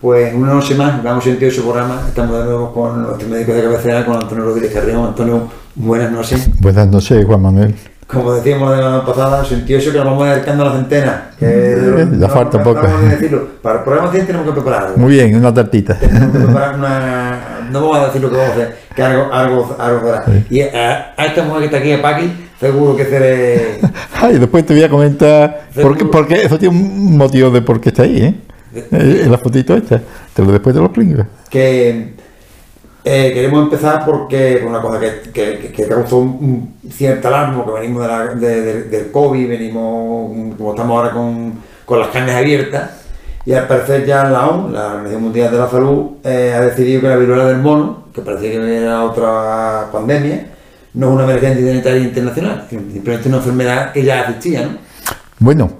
Pues una noche más, vamos 88 programas, estamos de nuevo con nuestro médico de cabecera, con Antonio Rodríguez Carrión. Antonio, buenas noches. Buenas noches, Juan Manuel. Como decíamos de la pasada, 88 que nos vamos acercando a la centena. Que Eh, ya falta poco. acabamos de decirlo. Para el programa 100 tenemos que preparar. Muy bien, una tartita. Tenemos que preparar una... No vamos a decir lo que vamos a hacer, que algo, algo, algo. Y a, a esta mujer que está aquí, a Paqui, seguro que seré... Ay, después te voy a comentar por qué, porque eso tiene un motivo de por qué está ahí, ¿eh? Eh, En la fotito esta. Te lo después te lo explico. que eh, queremos empezar porque por una cosa que, que, que causó un, un cierto alarma, que venimos de la- de- de- del COVID, venimos, como estamos ahora con, con las carnes abiertas, y al parecer ya la OMS, la Organización Mundial de la Salud, eh, ha decidido que la viruela del mono, que parecía que era otra pandemia, no es una emergencia sanitaria internacional, simplemente una enfermedad que ya existía, ¿no? Bueno,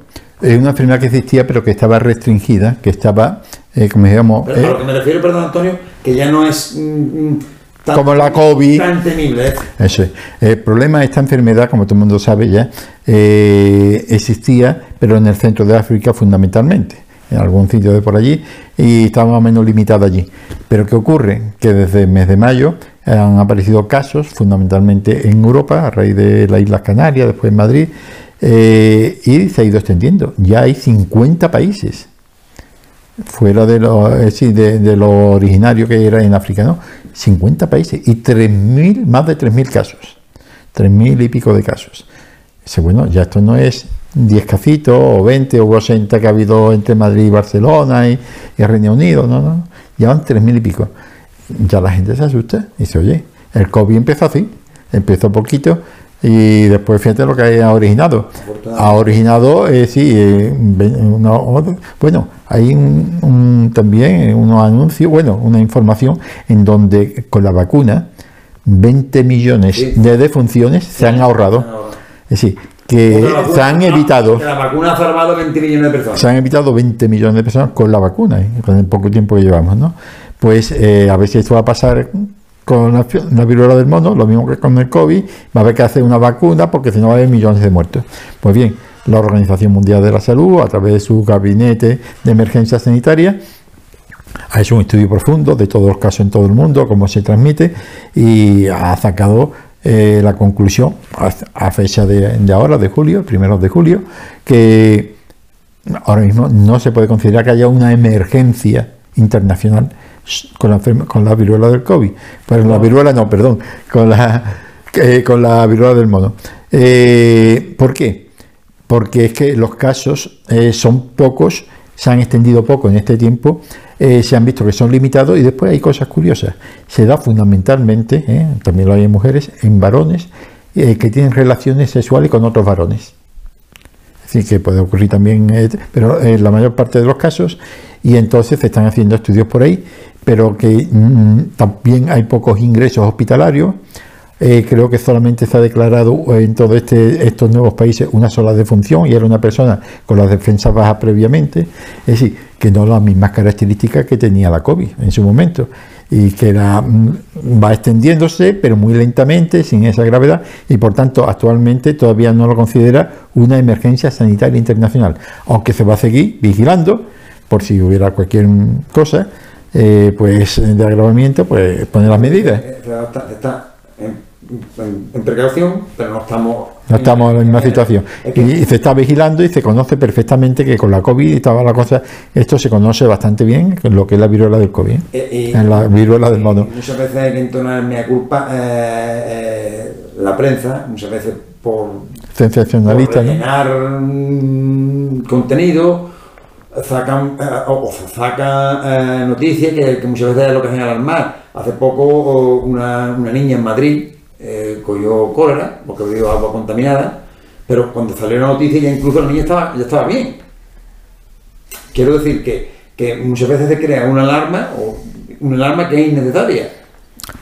es una enfermedad que existía, pero que estaba restringida, que estaba, eh, como digamos, Pero a eh, lo que me refiero, perdón Antonio, que ya no es mm, mm, tan, Como la COVID. tan temible. ¿eh? Eso es. El problema de esta enfermedad, como todo el mundo sabe ya, eh, existía, pero en el centro de África fundamentalmente, en algún sitio de por allí, y estaba más o menos limitada allí. Pero ¿qué ocurre? Que desde el mes de mayo han aparecido casos, fundamentalmente en Europa, a raíz de las Islas Canarias, después en Madrid, eh, y se ha ido extendiendo. Ya hay 50 países fuera de lo, eh, sí, de, de lo originario que era en África, ¿no? 50 países y 3.000, más de 3.000 casos. 3.000 y pico de casos. Dice, bueno, ya esto no es 10 cacitos o 20 o 80 que ha habido entre Madrid y Barcelona y, y Reino Unido, no, no. Ya van 3.000 y pico. Ya la gente se asusta y dice, oye, el COVID empezó así, empezó poquito y después fíjate lo que ha originado. Ha originado, eh, sí, eh, una- bueno, hay un, un- también unos anuncios, bueno, una información en donde con la vacuna 20 millones Sí. de defunciones se han ahorrado. Es decir, que vacuna- se han evitado. que La vacuna ha salvado 20 millones de personas. Se han evitado 20 millones de personas con la vacuna, ¿eh? con el poco tiempo que llevamos, ¿no? Pues eh, a ver si esto va a pasar con la, viruela del mono, lo mismo que con el COVID, va a haber que hacer una vacuna porque si no va a haber millones de muertos. Pues bien, la Organización Mundial de la Salud, a través de su gabinete de emergencia sanitaria, ha hecho un estudio profundo de todos los casos en todo el mundo, cómo se transmite, y ha sacado eh, la conclusión, a, a fecha de, de ahora, de julio, primeros de julio, que ahora mismo no se puede considerar que haya una emergencia internacional con la, con la viruela del COVID. Pero la viruela no, perdón, con la, eh, con la viruela del mono. Eh, ¿Por qué? Porque es que los casos eh, son pocos, se han extendido poco en este tiempo, se han visto que son limitados y después hay cosas curiosas. Se da fundamentalmente, también lo hay en mujeres, en varones que tienen relaciones sexuales con otros varones. Es decir, que puede ocurrir también, pero en la mayor parte de los casos, y entonces se están haciendo estudios por ahí, pero que mm, también hay pocos ingresos hospitalarios. Eh, creo que solamente se ha declarado en todos este, estos nuevos países una sola defunción y era una persona con las defensas bajas previamente. Es decir, que no las mismas características que tenía la COVID en su momento y que era, mm, va extendiéndose, pero muy lentamente, sin esa gravedad, y por tanto actualmente todavía no lo considera una emergencia sanitaria internacional, aunque se va a seguir vigilando por si hubiera cualquier cosa, eh, pues de agravamiento, pues poner las medidas. Eh, Está, está en, en- en precaución, pero no estamos. No estamos en la misma situación. Y, y se está vigilando y se conoce perfectamente que con la COVID estaba la cosa, esto se conoce bastante bien, lo que es la viruela del COVID, ¿eh? eh, y- en la viruela del mono. y Muchas veces hay que entonar mea culpa eh, eh, la prensa, muchas veces por, por Sensacionalista, rellenar mm, contenido, sacan eh, o, se sacan eh, noticias que, que muchas veces es lo que hacen alarmar. Hace poco una, una niña en Madrid eh, cogió cólera porque bebió agua contaminada, pero cuando salió la noticia ya incluso la niña estaba, ya estaba bien. Quiero decir que, que muchas veces se crea una alarma o una alarma que es innecesaria.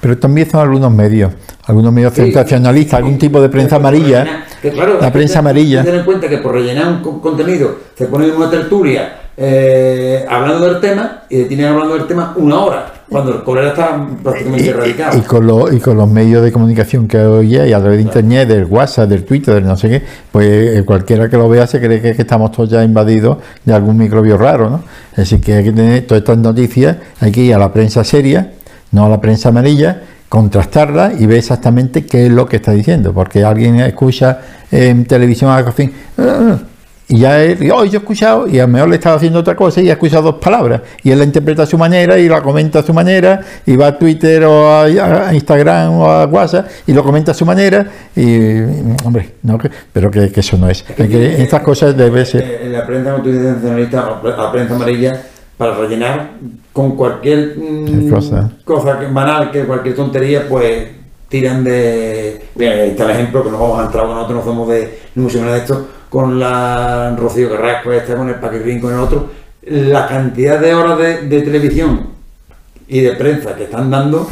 Pero también son algunos medios, algunos medios Sí. sensacionalistas, algún tipo de prensa amarilla, que claro, la que prensa amarilla. hay que Tener en cuenta que por rellenar un co- contenido se pone en una tertulia eh, hablando del tema y tienen hablando del tema una hora. cuando el cólera está prácticamente erradicado. Y, con los, y con los medios de comunicación que hoy hay, a través de internet, del WhatsApp, del Twitter, del no sé qué, pues eh, cualquiera que lo vea se cree que, estamos todos ya invadidos de algún microbio raro, ¿no? Así que hay que tener todas estas noticias, hay que ir a la prensa seria, no a la prensa amarilla, contrastarla y ver exactamente qué es lo que está diciendo, porque alguien escucha en televisión algo así, y ya él, oh, yo he escuchado, y a lo mejor le estaba haciendo otra cosa y ha escuchado dos palabras, y él la interpreta a su manera y la comenta a su manera, y va a Twitter o a, Instagram o a WhatsApp y lo comenta a su manera, y hombre, no, pero que, eso no es. que, estas cosas debe ser. En la prensa la prensa amarilla, para rellenar con cualquier mm, cosa. cosa banal, que cualquier tontería, pues tiran de. Mira, ahí está el ejemplo que nos vamos a entrar, nosotros no somos de, de esto con la Rocío Carrasco, esta, con el Paquirrín, con el otro, la cantidad de horas de, televisión y de prensa que están dando.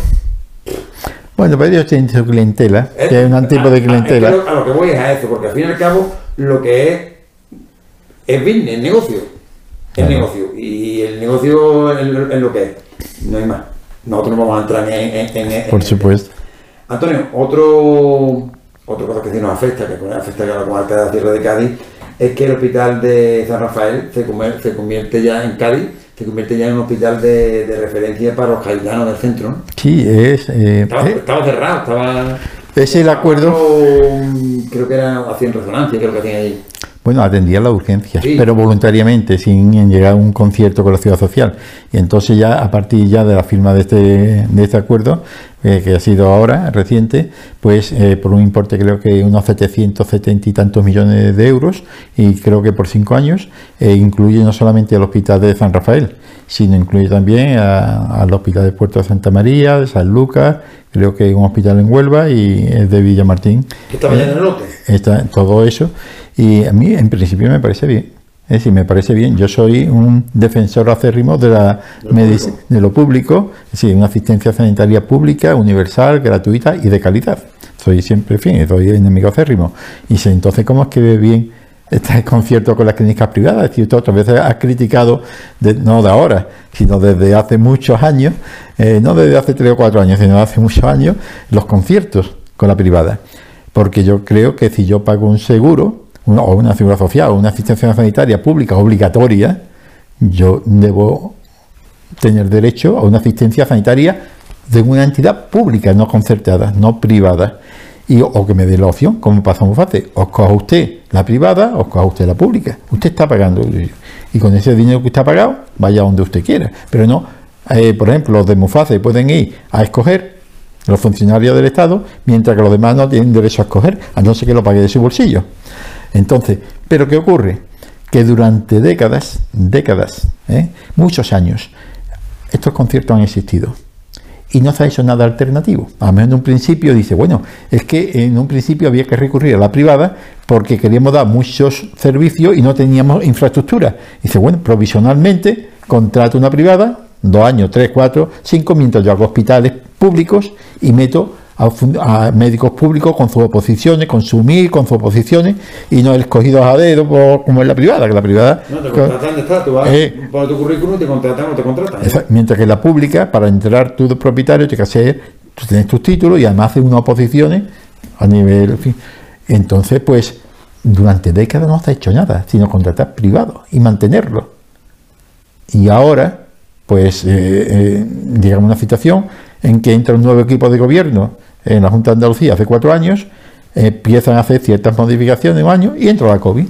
Bueno, pero ellos tienen su clientela, que hay un tipo de clientela. A, lo que voy es a eso, porque al fin y al cabo lo que es es business, negocio. Es negocio. Y negocio es, lo que es. No hay más. Nosotros no vamos a entrar en. en Por supuesto. Antonio, otro otra cosa que sí nos afecta, que afecta a la comarca de Tierra de Cádiz, es que el hospital de San Rafael se, convierte ya en Cádiz, se convierte ya en un hospital de, referencia para los caidanos del centro. ¿no? Sí, es. Eh, estaba, eh, estaba, cerrado, estaba. Es el acuerdo. Creo que era hacían resonancia, creo que hacían ahí. Bueno, atendía la urgencia, pero voluntariamente, sin llegar a un concierto con la ciudad social. Y entonces ya, a partir ya de la firma de este, de este acuerdo, eh, que ha sido ahora, reciente, pues eh, por un importe creo que unos 770 y tantos millones de euros, y creo que por cinco años, eh, incluye no solamente el hospital de San Rafael, sino incluye también al hospital de Puerto de Santa María, de San Lucas, creo que un hospital en Huelva y el de Villamartín. ¿Qué está en el lote? Está todo eso. Y a mí, en principio, me parece bien. Es decir, me parece bien. Yo soy un defensor acérrimo de, la de lo público, es decir, una asistencia sanitaria pública, universal, gratuita y de calidad. Soy siempre, en fin, soy enemigo acérrimo. Y si, entonces, ¿cómo es que ve bien este concierto con las clínicas privadas? Es decir, otras veces has criticado, no de ahora, sino desde hace muchos años, eh, no desde hace tres o cuatro años, sino hace muchos años, los conciertos con la privada. Porque yo creo que si yo pago un seguro, o una figura social o una asistencia sanitaria pública obligatoria, yo debo tener derecho a una asistencia sanitaria de una entidad pública, no concertada, no privada. Y, o que me dé la opción, como pasa muy fácil, os coja usted la privada, os coja usted la pública. Usted está pagando. Y con ese dinero que usted ha pagado, vaya donde usted quiera. Pero no, eh, por ejemplo, los de Muface pueden ir a escoger los funcionarios del Estado, mientras que los demás no tienen derecho a escoger, a no ser que lo pague de su bolsillo. Entonces, ¿pero qué ocurre? Que durante décadas, décadas, ¿eh? muchos años, estos conciertos han existido y no se ha hecho nada alternativo. A menos en un principio dice, bueno, es que en un principio había que recurrir a la privada porque queríamos dar muchos servicios y no teníamos infraestructura. Dice, bueno, provisionalmente contrato una privada, dos años, tres, cuatro, cinco, mientras yo hago hospitales públicos y meto a, médicos públicos con sus oposiciones, con su MIR, con sus oposiciones, y no el escogido a dedo como en la privada, que la privada... No, te contratan, está, tú vas eh, por tu currículum, te contratan o te contratan. mientras que la pública, para entrar tú de propietario, tienes que hacer, tú tienes tus títulos y además haces unas oposiciones a nivel... Entonces, pues, durante décadas no se ha hecho nada, sino contratar privado y mantenerlo. Y ahora, pues, eh, eh, digamos una situación en que entra un nuevo equipo de gobierno en la Junta de Andalucía hace cuatro años, empiezan a hacer ciertas modificaciones en un año y entra la COVID.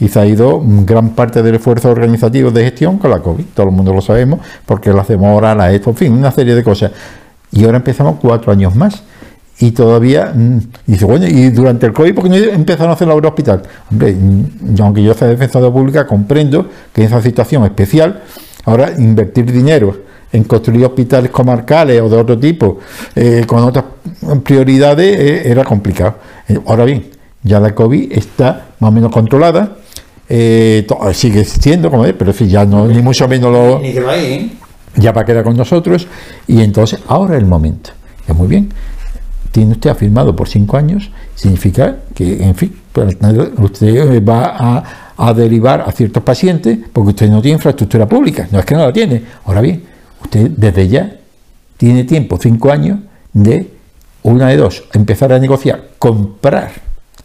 Y se ha ido gran parte del esfuerzo organizativo de gestión con la COVID. Todo el mundo lo sabemos porque hacemos ahora, la esto, en fin, una serie de cosas. Y ahora empezamos cuatro años más. Y todavía, mm, dice, bueno, y durante el COVID, ¿por qué no empezaron a hacer la obra hospital? Hombre, mm, aunque yo sea defensor de pública, comprendo que en esa situación especial, ahora invertir dinero en construir hospitales comarcales o de otro tipo, eh, con otras prioridades, eh, era complicado. Eh, ahora bien, ya la COVID está más o menos controlada, sigue existiendo, como es, pero ya no, ni mucho menos lo... Ni Ya va a quedar con nosotros, y entonces ahora es el momento. Es muy bien. Tiene usted afirmado por cinco años, significa que, en fin, pues, usted va a, a derivar a ciertos pacientes porque usted no tiene infraestructura pública, no es que no la tiene. Ahora bien, usted desde ya tiene tiempo, cinco años, de una de dos, empezar a negociar, comprar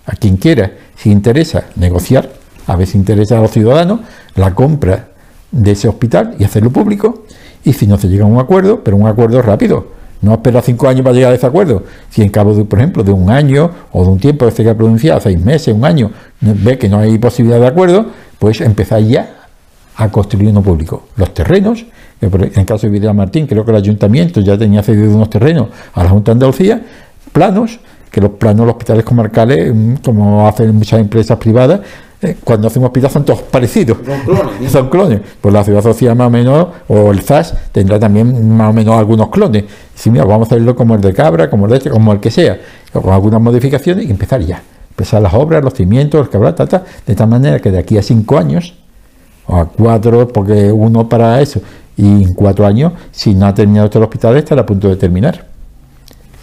a quien quiera, si interesa, negociar, a si interesa a los ciudadanos, la compra de ese hospital y hacerlo público, y si no se llega a un acuerdo, pero un acuerdo rápido, no espera cinco años para llegar a ese acuerdo. Si en cabo, de, por ejemplo, de un año o de un tiempo que se haya pronunciado, seis meses, un año, ve que no hay posibilidad de acuerdo, pues empezáis ya a construir uno público. Los terrenos, en el caso de Vidal Martín, creo que el ayuntamiento ya tenía cedido unos terrenos a la Junta de Andalucía, planos, que los planos de los hospitales comarcales, mm, como hacen muchas empresas privadas, eh, cuando hacen hospitales son todos parecidos. Son clones. son clones. Pues la ciudad social más o menos, o el ZAS, tendrá también más o menos algunos clones. Si mira, vamos a hacerlo como el de Cabra, como el de este, como el que sea, con algunas modificaciones y empezar ya. Empezar las obras, los cimientos, los cabra, de tal manera que de aquí a cinco años, o a cuatro, porque uno para eso, y en cuatro años, si no ha terminado este hospital, estará a punto de terminar.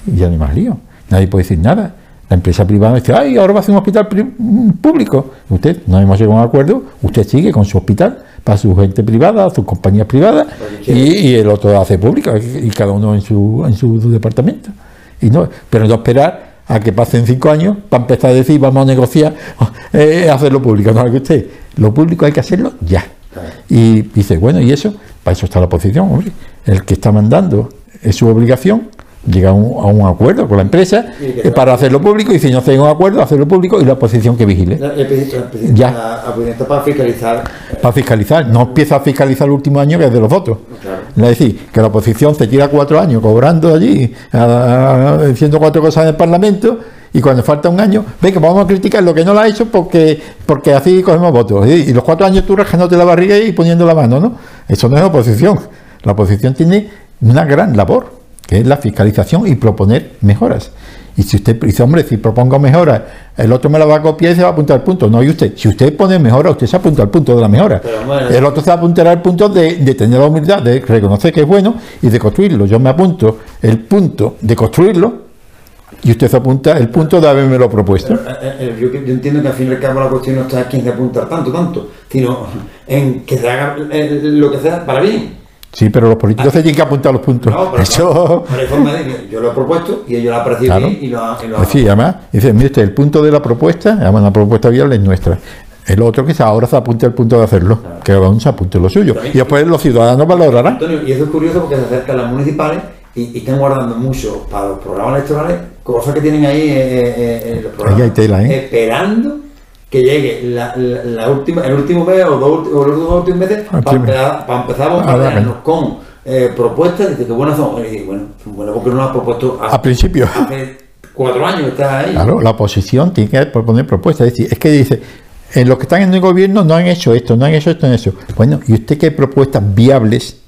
Y ya no hay más lío. Nadie puede decir nada. La empresa privada dice, ay, ahora va a hacer un hospital mm, público. Usted, no hemos llegado a un acuerdo, usted sigue con su hospital para su gente privada, sus compañías privadas, y, el otro hace público, y cada uno en su, en su departamento. Y no, pero no esperar a que pasen cinco años para empezar a decir, vamos a negociar, eh, hacerlo público. No, que usted, lo público hay que hacerlo ya. Y dice, bueno, ¿y eso? Para eso está la oposición, hombre. El que está mandando es su obligación llega a un, acuerdo con la empresa para hacerlo público y si no se llega a un acuerdo, hacerlo público y la oposición que vigile. ya. para fiscalizar. Para fiscalizar, no empieza a fiscalizar el último año que es de los votos. Es decir, que la oposición se tira cuatro años cobrando allí, diciendo cuatro cosas en el Parlamento y cuando falta un año, ve que vamos a criticar lo que no lo ha hecho porque, porque así cogemos votos. Y, los cuatro años tú rajándote la barriga y poniendo la mano, ¿no? Eso no es oposición. La oposición tiene una gran labor que es la fiscalización y proponer mejoras. Y si usted dice, hombre, si propongo mejoras, el otro me la va a copiar y se va a apuntar al punto. No, y usted, si usted pone mejora, usted se apunta al punto de la mejora. el otro se va a apuntar al punto de, tener la humildad, de reconocer que es bueno y de construirlo. Yo me apunto el punto de construirlo y usted se apunta el punto de haberme lo propuesto. Eh, eh, yo, entiendo que al fin y al cabo la cuestión no está en quién se apunta tanto, tanto, sino en que se haga eh, lo que sea para bien. Sí, pero los políticos se tienen que apuntar los puntos. No, pero Eso... yo lo he propuesto y ellos lo han parecido y lo, han... Pues sí, además, dice, mire usted, el punto de la propuesta, además la propuesta viable es nuestra. El otro que ahora se apunte el punto de hacerlo, que cada uno se apunte lo suyo. y después los ciudadanos valorarán. Antonio, y eso es curioso porque se acercan las municipales y, están guardando mucho para los programas electorales cosas que tienen ahí eh, eh, eh los programas. ¿eh? Esperando que llegue la, la, última, el último mes o, dos, o los dos últimos meses para, empezar, para empezar a bombardearnos con eh, propuestas. Dice que buenas son. Y bueno, bueno, porque no las has propuesto a, principio. Hace cuatro años estás ahí. Claro, la oposición tiene que proponer propuestas. Es decir, es que dice, en los que están en el gobierno no han hecho esto, no han hecho esto, no han hecho. Bueno, ¿y usted qué propuestas viables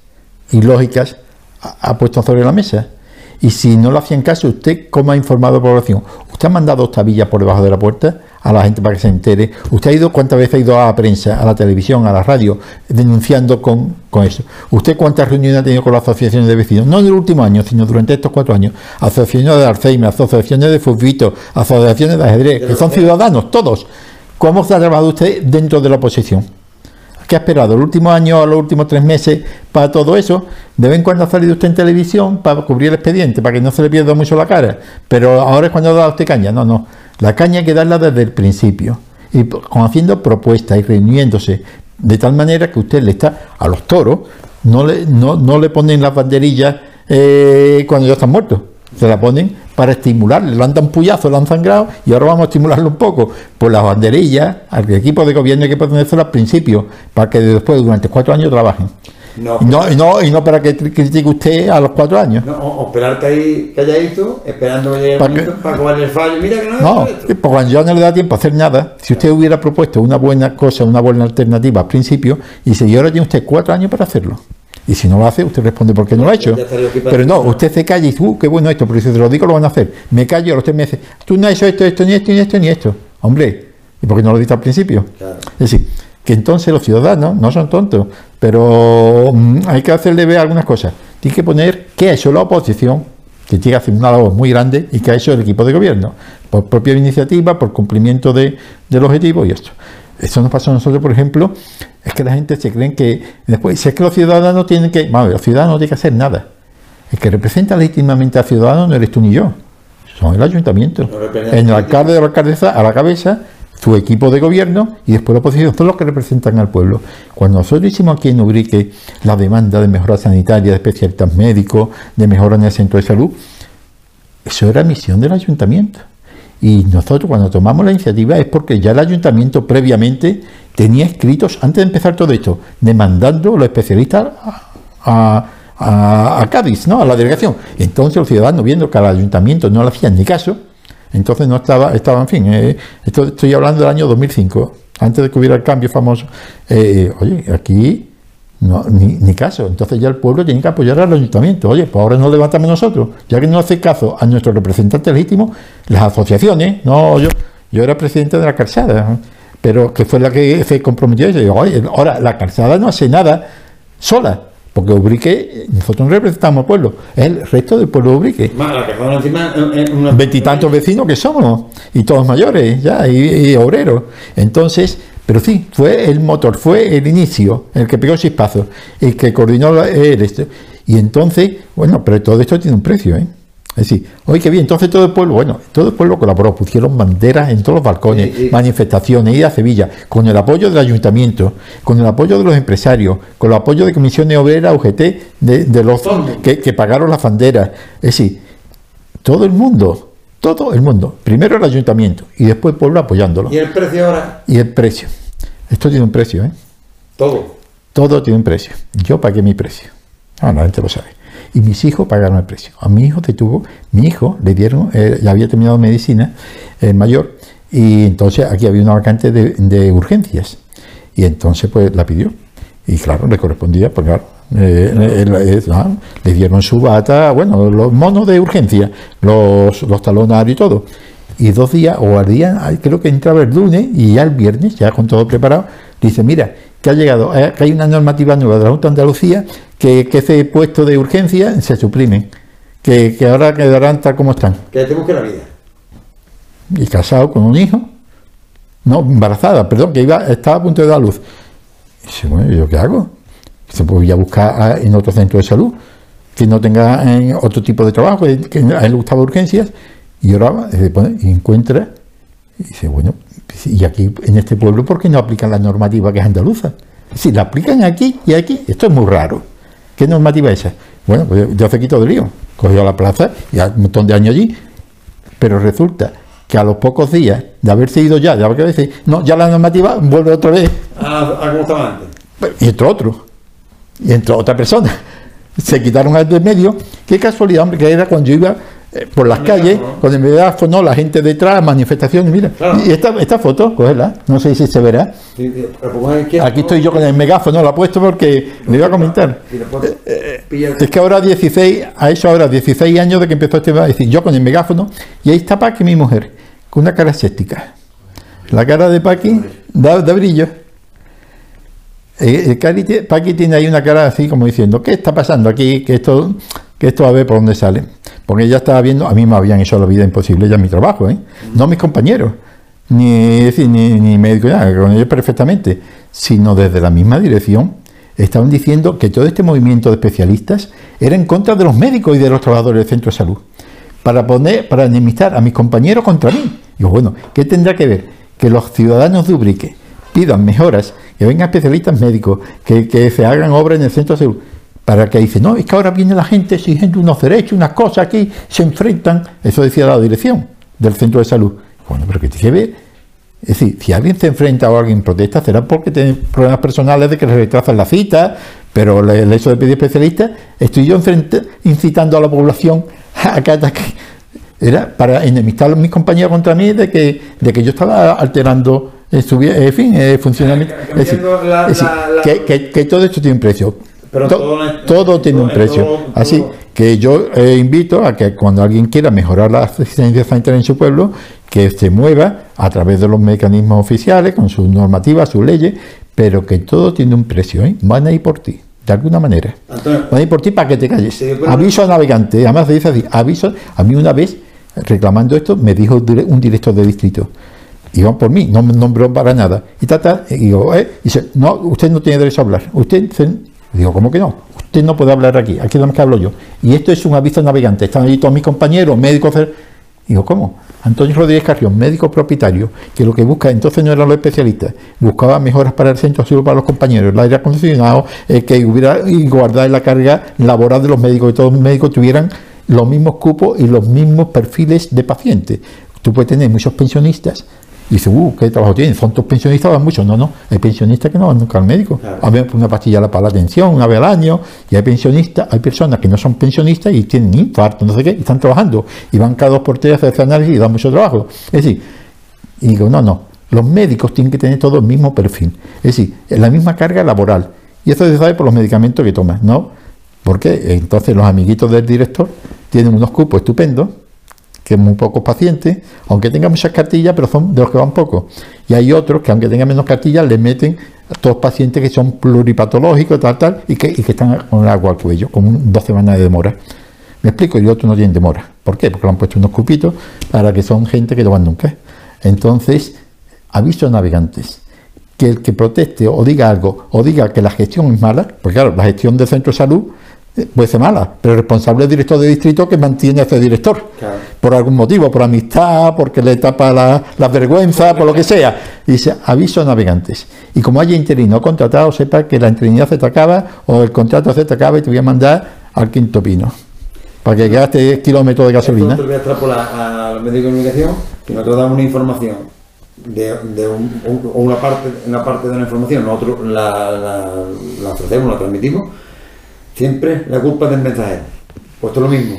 y lógicas ha, puesto sobre la mesa? Y si no lo hacían caso, ¿usted cómo ha informado a la población? ¿Usted ha mandado tabillas por debajo de la puerta? a la gente para que se entere. ¿Usted ha ido cuántas veces ha ido a la prensa, a la televisión, a la radio, denunciando con, con eso? ¿Usted cuántas reuniones ha tenido con las asociaciones de vecinos? No en el último año, sino durante estos cuatro años. Asociaciones de Alzheimer, asociaciones de fútbol, asociaciones de ajedrez, que son ciudadanos, todos. ¿Cómo se ha trabajado usted dentro de la oposición? ¿Qué ha esperado? ¿El último año o los últimos tres meses para todo eso? De vez en cuando ha salido usted en televisión para cubrir el expediente, para que no se le pierda mucho la cara. Pero ahora es cuando dado usted caña. No, no. La caña hay que darla desde el principio. Y con haciendo propuestas y reuniéndose de tal manera que usted le está a los toros, no le, no, no le ponen las banderillas eh, cuando ya están muertos. Se la ponen para estimularle, lo han dado un puyazo, lo han sangrado y ahora vamos a estimularlo un poco. Pues las banderillas, al equipo de gobierno hay que ponerse al principio, para que después durante cuatro años trabajen. No, no, y no, y no para que critique usted a los cuatro años. No, o esperarte ahí calladito, esperando que llegue el momento para el fallo. Mira que no No, pues cuando ya no le da tiempo a hacer nada, si usted hubiera propuesto una buena cosa, una buena alternativa al principio, y si ahora tiene usted cuatro años para hacerlo. Y si no lo hace, usted responde por qué no lo ha hecho. Pero no, usted se calla y dice, uh, qué bueno esto, pero si te lo digo, lo van a hacer. Me callo, ahora usted me dice, tú no has hecho esto, esto, ni esto, ni esto, ni esto. Hombre, ¿y por qué no lo dice al principio? Es decir, que entonces los ciudadanos no son tontos, pero mm, hay que hacerle ver algunas cosas. Tiene que poner qué ha hecho la oposición, que tiene que hacer una labor muy grande, y qué ha hecho el equipo de gobierno, por propia iniciativa, por cumplimiento de, del objetivo y esto. Eso nos pasó a nosotros, por ejemplo, es que la gente se cree que después, si es que los ciudadanos tienen que, vamos, los ciudadanos no tienen que hacer nada. El que representa legítimamente al ciudadano no eres tú ni yo, son el ayuntamiento. En el alcalde de la alcaldesa a la cabeza, su equipo de gobierno y después la oposición, son los que representan al pueblo. Cuando nosotros hicimos aquí en Ubrique la demanda de mejora sanitaria, de especialistas médicos, de mejora en el centro de salud, eso era misión del ayuntamiento. Y nosotros cuando tomamos la iniciativa es porque ya el ayuntamiento previamente tenía escritos, antes de empezar todo esto, demandando los especialistas a, Cádiz, ¿no? a la delegación. Entonces los ciudadanos, viendo que al ayuntamiento no le hacían ni caso, entonces no estaba, estaba en fin, eh, esto, estoy hablando del año 2005, antes de que hubiera el cambio famoso. Eh, oye, aquí no, ni, caso. Entonces ya el pueblo tiene que apoyar al ayuntamiento. Oye, pues ahora nos levantamos nosotros. Ya que no hace caso a nuestro representante legítimo, las asociaciones, no yo, yo era presidente de la calzada, pero que fue la que se comprometió. Y digo, oye, ahora la calzada no hace nada sola. Porque Ubrique, nosotros no representamos al pueblo, es el resto del pueblo de Ubrique. Veintitantos vecinos que somos, y todos mayores, ya, y, y obreros. Entonces, pero sí, fue el motor, fue el inicio, el que pegó chispazos, el que coordinó el este. Y entonces, bueno, pero todo esto tiene un precio, ¿eh? Es decir, oye, qué bien, entonces todo el pueblo, bueno, todo el pueblo colaboró, pusieron banderas en todos los balcones, manifestaciones, ir a Sevilla, con el apoyo del ayuntamiento, con el apoyo de los empresarios, con el apoyo de comisiones obreras, UGT, de, los que, que pagaron las banderas. Es decir, todo el mundo todo el mundo. Primero el ayuntamiento y después el pueblo apoyándolo. ¿Y el precio ahora? Y el precio. Esto tiene un precio, ¿eh? Todo. Todo tiene un precio. Yo pagué mi precio. Ah, la gente lo sabe. Y mis hijos pagaron el precio. A mi hijo tuvo, mi hijo le dieron, eh, ya había terminado medicina, el mayor, y entonces aquí había una vacante de, de urgencias. Y entonces pues la pidió. Y claro, le correspondía, porque claro, eh, eh, ah, le dieron su bata, bueno, los monos de urgencia, los, los talonarios y todo. Y dos días, o al día, creo que entraba el lunes y ya el viernes, ya con todo preparado, dice, mira, que ha llegado, eh, que hay una normativa nueva de la Junta de Andalucía que, que ese puesto de urgencia se suprime, que, que ahora quedarán tal como están. Que tenemos que la vida. Y casado con un hijo, no, embarazada, perdón, que iba, estaba a punto de dar luz. Y dice, bueno, ¿yo qué hago? Se podría buscar en otro centro de salud que no tenga otro tipo de trabajo, que, a él le gustaba urgencias, y ahora y encuentra, y dice, bueno, y aquí en este pueblo, ¿por qué no aplican la normativa que es andaluza? Si la aplican aquí y aquí, esto es muy raro. ¿Qué normativa es esa? Bueno, pues yo se quito de lío, cogió la plaza y un montón de años allí, pero resulta que a los pocos días de haberse ido ya, de haber decir, no, ya la normativa vuelve otra vez. Ah, a como estaba antes. Y entró otro y entró otra persona. Se quitaron al de medio. Qué casualidad, hombre, que era cuando yo iba eh, por las calles, con el megáfono, la gente detrás, manifestaciones, mira. Y esta, esta foto, cógela, no sé si se verá. Aquí estoy yo con el megáfono, la he puesto porque le iba a comentar. Eh, eh, es que ahora 16, a eso ahora 16 años de que empezó este, es decir, yo con el megáfono, y ahí está Paqui, mi mujer, con una cara escéptica. La cara de Paqui da, da brillo. El eh, Paqui tiene ahí una cara así como diciendo, ¿qué está pasando aquí? Que esto, que esto a ver por dónde sale. Porque ella estaba viendo, a mí me habían hecho la vida imposible ya mi trabajo, ¿eh? no mis compañeros, ni, ni, ni con ellos perfectamente, sino desde la misma dirección estaban diciendo que todo este movimiento de especialistas era en contra de los médicos y de los trabajadores del centro de salud, para poner, para enemistar a mis compañeros contra mí. Digo, bueno, ¿qué tendrá que ver? Que los ciudadanos de Ubrique pidan mejoras que vengan especialistas médicos, que, se hagan obras en el centro de salud, para que dice, no, es que ahora viene la gente exigiendo unos derechos, unas cosas aquí, se enfrentan, eso decía la dirección del centro de salud. Bueno, pero que te ve, es decir, si alguien se enfrenta o alguien protesta, será porque tiene problemas personales de que le retrasan la cita, pero el hecho de pedir especialistas, estoy yo incitando a la población a que era para enemistar a mis compañeros contra mí de que, de que yo estaba alterando en fin, eh, funcionamiento. que, todo esto tiene un precio. Pero todo, tiene un precio. Así que yo eh, invito a que cuando alguien quiera mejorar la asistencia sanitaria en su pueblo, que se mueva a través de los mecanismos oficiales, con sus normativas, sus leyes, pero que todo tiene un precio. ¿eh? Van a ir por ti, de alguna manera. Van a ir por ti para que te calles. aviso a navegante. Además, dice así: aviso. A mí una vez, reclamando esto, me dijo un director de distrito Y van por mí, no me nombró para nada. Y tata, y digo, ¿eh? Dice, no, usted no tiene derecho a hablar. Usted, digo, ¿cómo que no? Usted no puede hablar aquí, aquí es que hablo yo. Y esto es un aviso navegante. Están allí todos mis compañeros, médicos. Digo, ¿cómo? Antonio Rodríguez Carrión, médico propietario, que lo que busca, entonces no eran los especialistas, buscaba mejoras para el centro solo para los compañeros, el aire acondicionado, eh, que hubiera y guardar la carga laboral de los médicos, que todos los médicos tuvieran los mismos cupos y los mismos perfiles de pacientes. Tú puedes tener muchos pensionistas y dice, uh, ¿qué trabajo tienen? ¿Son todos pensionistas? Van muchos. No, no. Hay pensionistas que no van nunca al médico. A ver, una pastilla para la atención una vez al año. Y hay pensionistas, hay personas que no son pensionistas y tienen infarto, no sé qué, y están trabajando. Y van cada dos por tres a hacer análisis y dan mucho trabajo. Es decir, y digo, no, no. Los médicos tienen que tener todo el mismo perfil. Es decir, la misma carga laboral. Y eso se sabe por los medicamentos que toman, ¿no? Porque entonces los amiguitos del director tienen unos cupos estupendos que muy pocos pacientes, aunque tengan muchas cartillas, pero son de los que van pocos. Y hay otros que aunque tengan menos cartillas, le meten a todos pacientes que son pluripatológicos, tal, tal, y que, están con el agua al cuello, con dos semanas de demora. Me explico, y otros no tienen demora. ¿Por qué? Porque le han puesto unos cupitos para que son gente que no van nunca. Entonces, aviso a navegantes que el que proteste o diga algo o diga que la gestión es mala, porque claro, la gestión del centro de salud puede ser mala, pero el responsable es el director de distrito que mantiene a ese director. Por algún motivo, por amistad, porque le tapa la, la vergüenza, por lo que sea. dice, aviso a navegantes. Y como haya interino contratado, sepa que la interinidad se te acaba o el contrato se te acaba y te voy a mandar al quinto pino. Para que gaste 10 kilómetros de gasolina. Nosotros voy a extrapolar a los medios de comunicación y nosotros damos una información de, de una, parte, una parte de la información, nosotros la, la, la ofrecemos, la transmitimos Siempre la culpa del mensajero. Pues esto es lo mismo.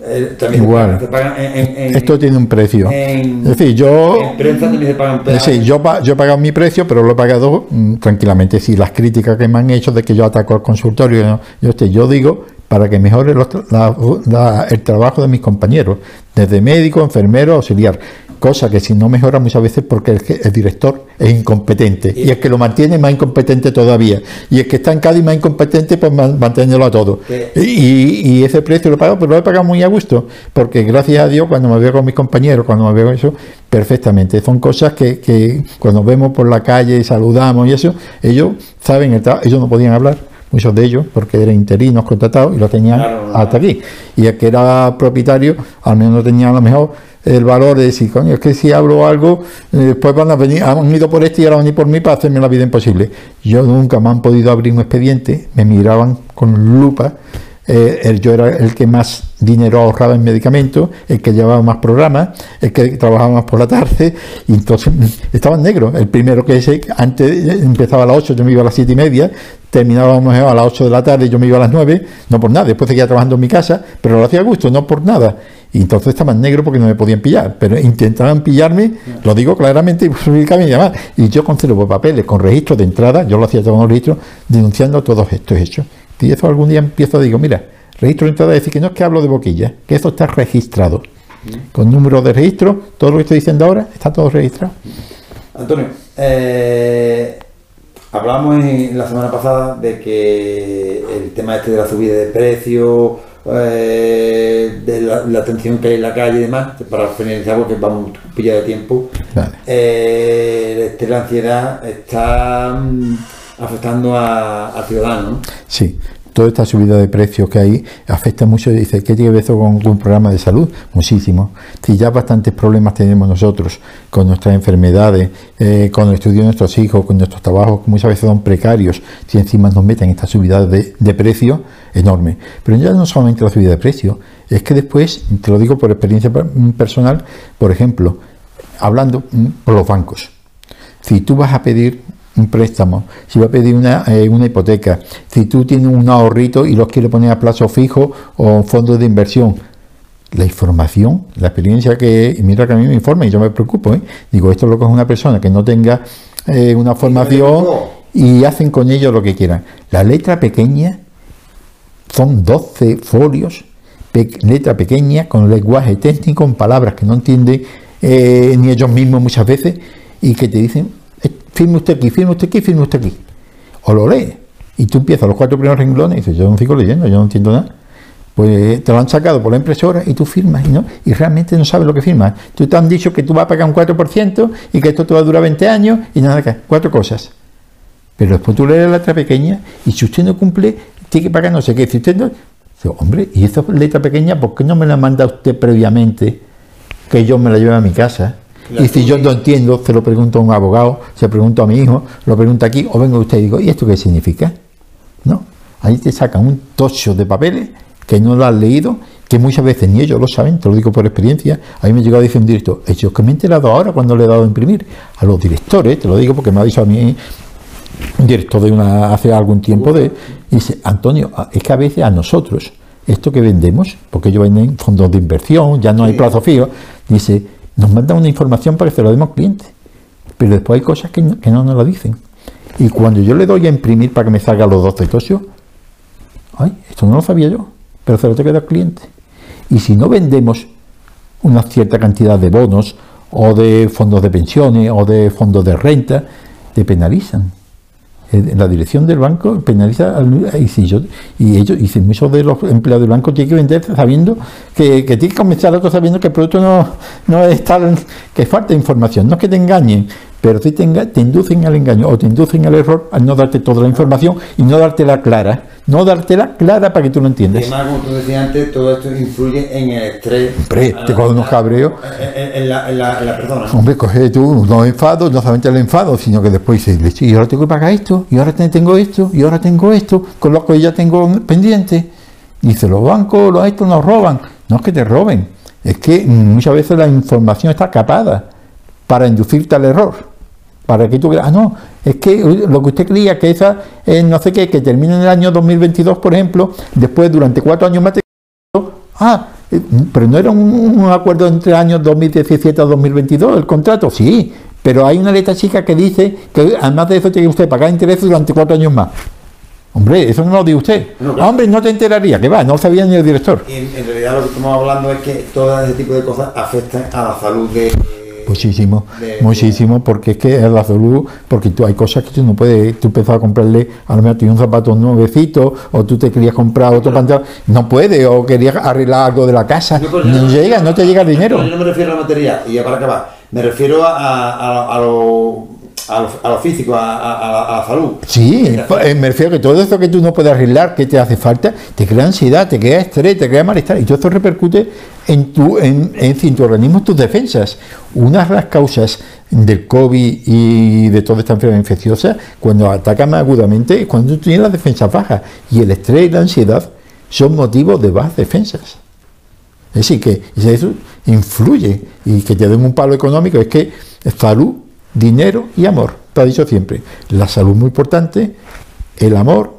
Eh, también Igual. Esto tiene un precio. es decir, yo. En prensa también se pagan es decir, yo, yo he pagado mi precio, pero lo he pagado mm, tranquilamente. Si las críticas que me han hecho de que yo ataco al consultorio, yo, yo digo para que mejore el trabajo de mis compañeros, desde médico, enfermero, auxiliar cosa que si no mejora muchas veces porque el, director es incompetente. Y, el que lo mantiene más incompetente todavía. Y el que está en Cádiz más incompetente pues mantenerlo a todo. Y, ese precio lo he pagado pero lo he pagado muy a gusto porque gracias a Dios cuando me veo con mis compañeros cuando me veo eso perfectamente. Son cosas que, que cuando vemos por la calle y saludamos y eso ellos saben el ellos no podían hablar muchos de ellos, porque eran interinos contratados y lo tenían hasta aquí. Y el que era propietario, al menos no tenía a lo mejor el valor de decir, coño, es que si hablo algo, eh, después van a venir, han ido por este y ahora van a venir por mí para hacerme la vida imposible. Yo nunca me han podido abrir un expediente, me miraban con lupa. Eh, yo era el que más dinero ahorraba en medicamentos, el que llevaba más programas, el que trabajaba más por la tarde, y entonces estaba en negro. El primero que ese, antes empezaba a las 8, yo me iba a las 7 y media, terminábamos a las 8 de la tarde, yo me iba a las 9, no por nada, después seguía trabajando en mi casa, pero lo hacía a gusto, no por nada. Y entonces estaban negro porque no me podían pillar, pero intentaban pillarme, lo digo claramente y. Y yo conservo papeles con registros de entrada, yo lo hacía todo con los registros, denunciando todos estos hechos. Y eso algún día empiezo a digo, mira, registro de entrada, decir que no es que hablo de boquilla, que eso está registrado. Con número de registro, todo lo que estoy diciendo ahora está todo registrado. Antonio, eh, hablamos en la semana pasada de que el tema este de la subida de precios eh, de la, atención que hay en la calle y demás, para finalizar porque vamos a pillar de tiempo, eh, este, la ansiedad está mm, afectando a, a ciudadanos. Sí, toda esta subida de precios que hay afecta mucho. Dice, ¿qué tiene que ver con un programa de salud? Muchísimo. Si ya bastantes problemas tenemos nosotros con nuestras enfermedades, eh, con el estudio de nuestros hijos, con nuestros trabajos, que muchas veces son precarios, si encima nos meten esta subida de, de precios enorme. Pero ya no solamente la subida de precios, es que después, te lo digo por experiencia personal, por ejemplo, hablando mm, por los bancos. Si tú vas a pedir un préstamo, si va a pedir una, eh, una hipoteca, si tú tienes un ahorrito y los quieres poner a plazo fijo o fondos de inversión, la información, la experiencia que, mira que a mí me informa y yo me preocupo, ¿eh? digo, esto lo coge una persona que no tenga eh, una formación y hacen con ello lo que quieran. La letra pequeña son 12 folios, letra pequeña, con lenguaje técnico, con palabras que no entienden ni ellos mismos muchas veces y que te dicen firme usted aquí, firme usted aquí, firme usted aquí. O lo lee. Y tú empiezas los cuatro primeros renglones y dices, yo no sigo leyendo, yo no entiendo nada. pues te lo han sacado por la impresora y tú firmas y no y realmente no sabes lo que firmas. Tú te han dicho que tú vas a pagar un 4% y que esto te va a durar 20 años y nada que cuatro cosas. Pero después tú lees la letra pequeña y si usted no cumple, tiene que pagar no sé qué. Si usted no, hombre, y esa letra pequeña, ¿por qué no me la manda usted previamente que yo me la lleve a mi casa? Y si yo no entiendo, se lo pregunto a un abogado, se lo pregunto a mi hijo, lo pregunto aquí, o vengo usted y digo, ¿y esto qué significa? No, ahí te sacan un tocho de papeles que no lo han leído, que muchas veces ni ellos lo saben, te lo digo por experiencia. A mí me llegado a decir un director, hecho que me he enterado ahora cuando le he dado a imprimir a los directores, te lo digo porque me ha dicho a mí un director de una hace algún tiempo de dice Antonio es que a veces a nosotros esto que vendemos porque ellos venden fondos de inversión ya no hay plazo fijo dice nos mandan una información para que se lo demos al cliente pero después hay cosas que no, nos lo dicen. Y cuando yo le doy a imprimir para que me salga los dos socios ay esto no lo sabía yo pero se lo tengo que dar al cliente. Y si no vendemos una cierta cantidad de bonos o de fondos de pensiones o de fondos de renta te penalizan eh, la dirección del banco penaliza y, si yo, y ellos dicen muchos de los empleados del banco tienen que vender sabiendo que, que tienen que comenzar sabiendo que el producto no, no es tal que falta información no es que te engañen pero si te, te inducen al engaño o te inducen al error al no darte toda la información y no dártela clara no dártela clara para que tú lo entiendas. Además, como tú decías antes, todo esto influye en el estrés. Hombre, te coge unos cabreos. En, la, en, la, persona. Hombre, coge tú no enfados, no solamente el enfado, sino que después dices, y ahora tengo que pagar esto, y ahora tengo esto, y ahora tengo esto, con lo que ya tengo pendiente. Dice, los bancos, los estos nos roban. No es que te roben, es que muchas veces la información está capada para inducirte al error para que tú creas, ah, no, es que lo que usted creía que esa, no sé qué, que termina en el año 2022, por ejemplo, después durante cuatro años más, ah, eh, pero no era un, acuerdo entre años 2017 a 2022 el contrato, sí, pero hay una letra chica que dice que además de eso tiene que usted pagar intereses durante cuatro años más. Hombre, eso no lo dice usted. Hombre, no te enteraría, que va, no sabía ni el director. en, en, realidad lo que estamos hablando es que todo ese tipo de cosas afectan a la salud de, Muchísimo, muchísimo, porque es que es la salud, porque tú hay cosas que tú no puedes, tú empezabas a comprarle, a lo mejor un zapato nuevecito, o tú te querías comprar otro pantalón, no puedes, o querías arreglar algo de la casa, no, llega, no te llega el dinero. Yo no me refiero a la materia, y ya para acabar, me refiero a, a, a lo a lo, físico, a, la salud. Sí, pues, me refiero a que todo eso que tú no puedes arreglar, que te hace falta, te crea ansiedad, te crea estrés, te crea malestar, y todo esto repercute en tu, en, en, tu organismo, en tus defensas. Una de las causas del COVID y de toda esta enfermedad infecciosa, cuando ataca más agudamente, es cuando tú tienes las defensas bajas, y el estrés y la ansiedad son motivos de bajas defensas. Es decir, que eso influye y que te den un palo económico, es que salud dinero y amor. Te ha dicho siempre, la salud muy importante, el amor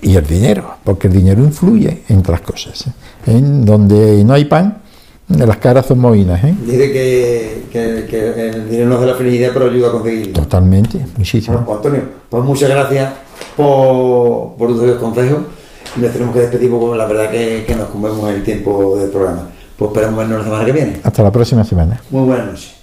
y el dinero, porque el dinero influye en otras cosas. ¿eh? En donde no hay pan, las caras son movinas. ¿eh? Dice que, el dinero no es de la felicidad, pero ayuda a conseguirlo. Totalmente, muchísimo. Pues, Antonio, pues muchas gracias por, por tus consejos. Y nos tenemos que despedir porque la verdad que, que nos comemos el tiempo del programa. Pues esperamos vernos la semana que viene. Hasta la próxima semana. Muy buenas noches.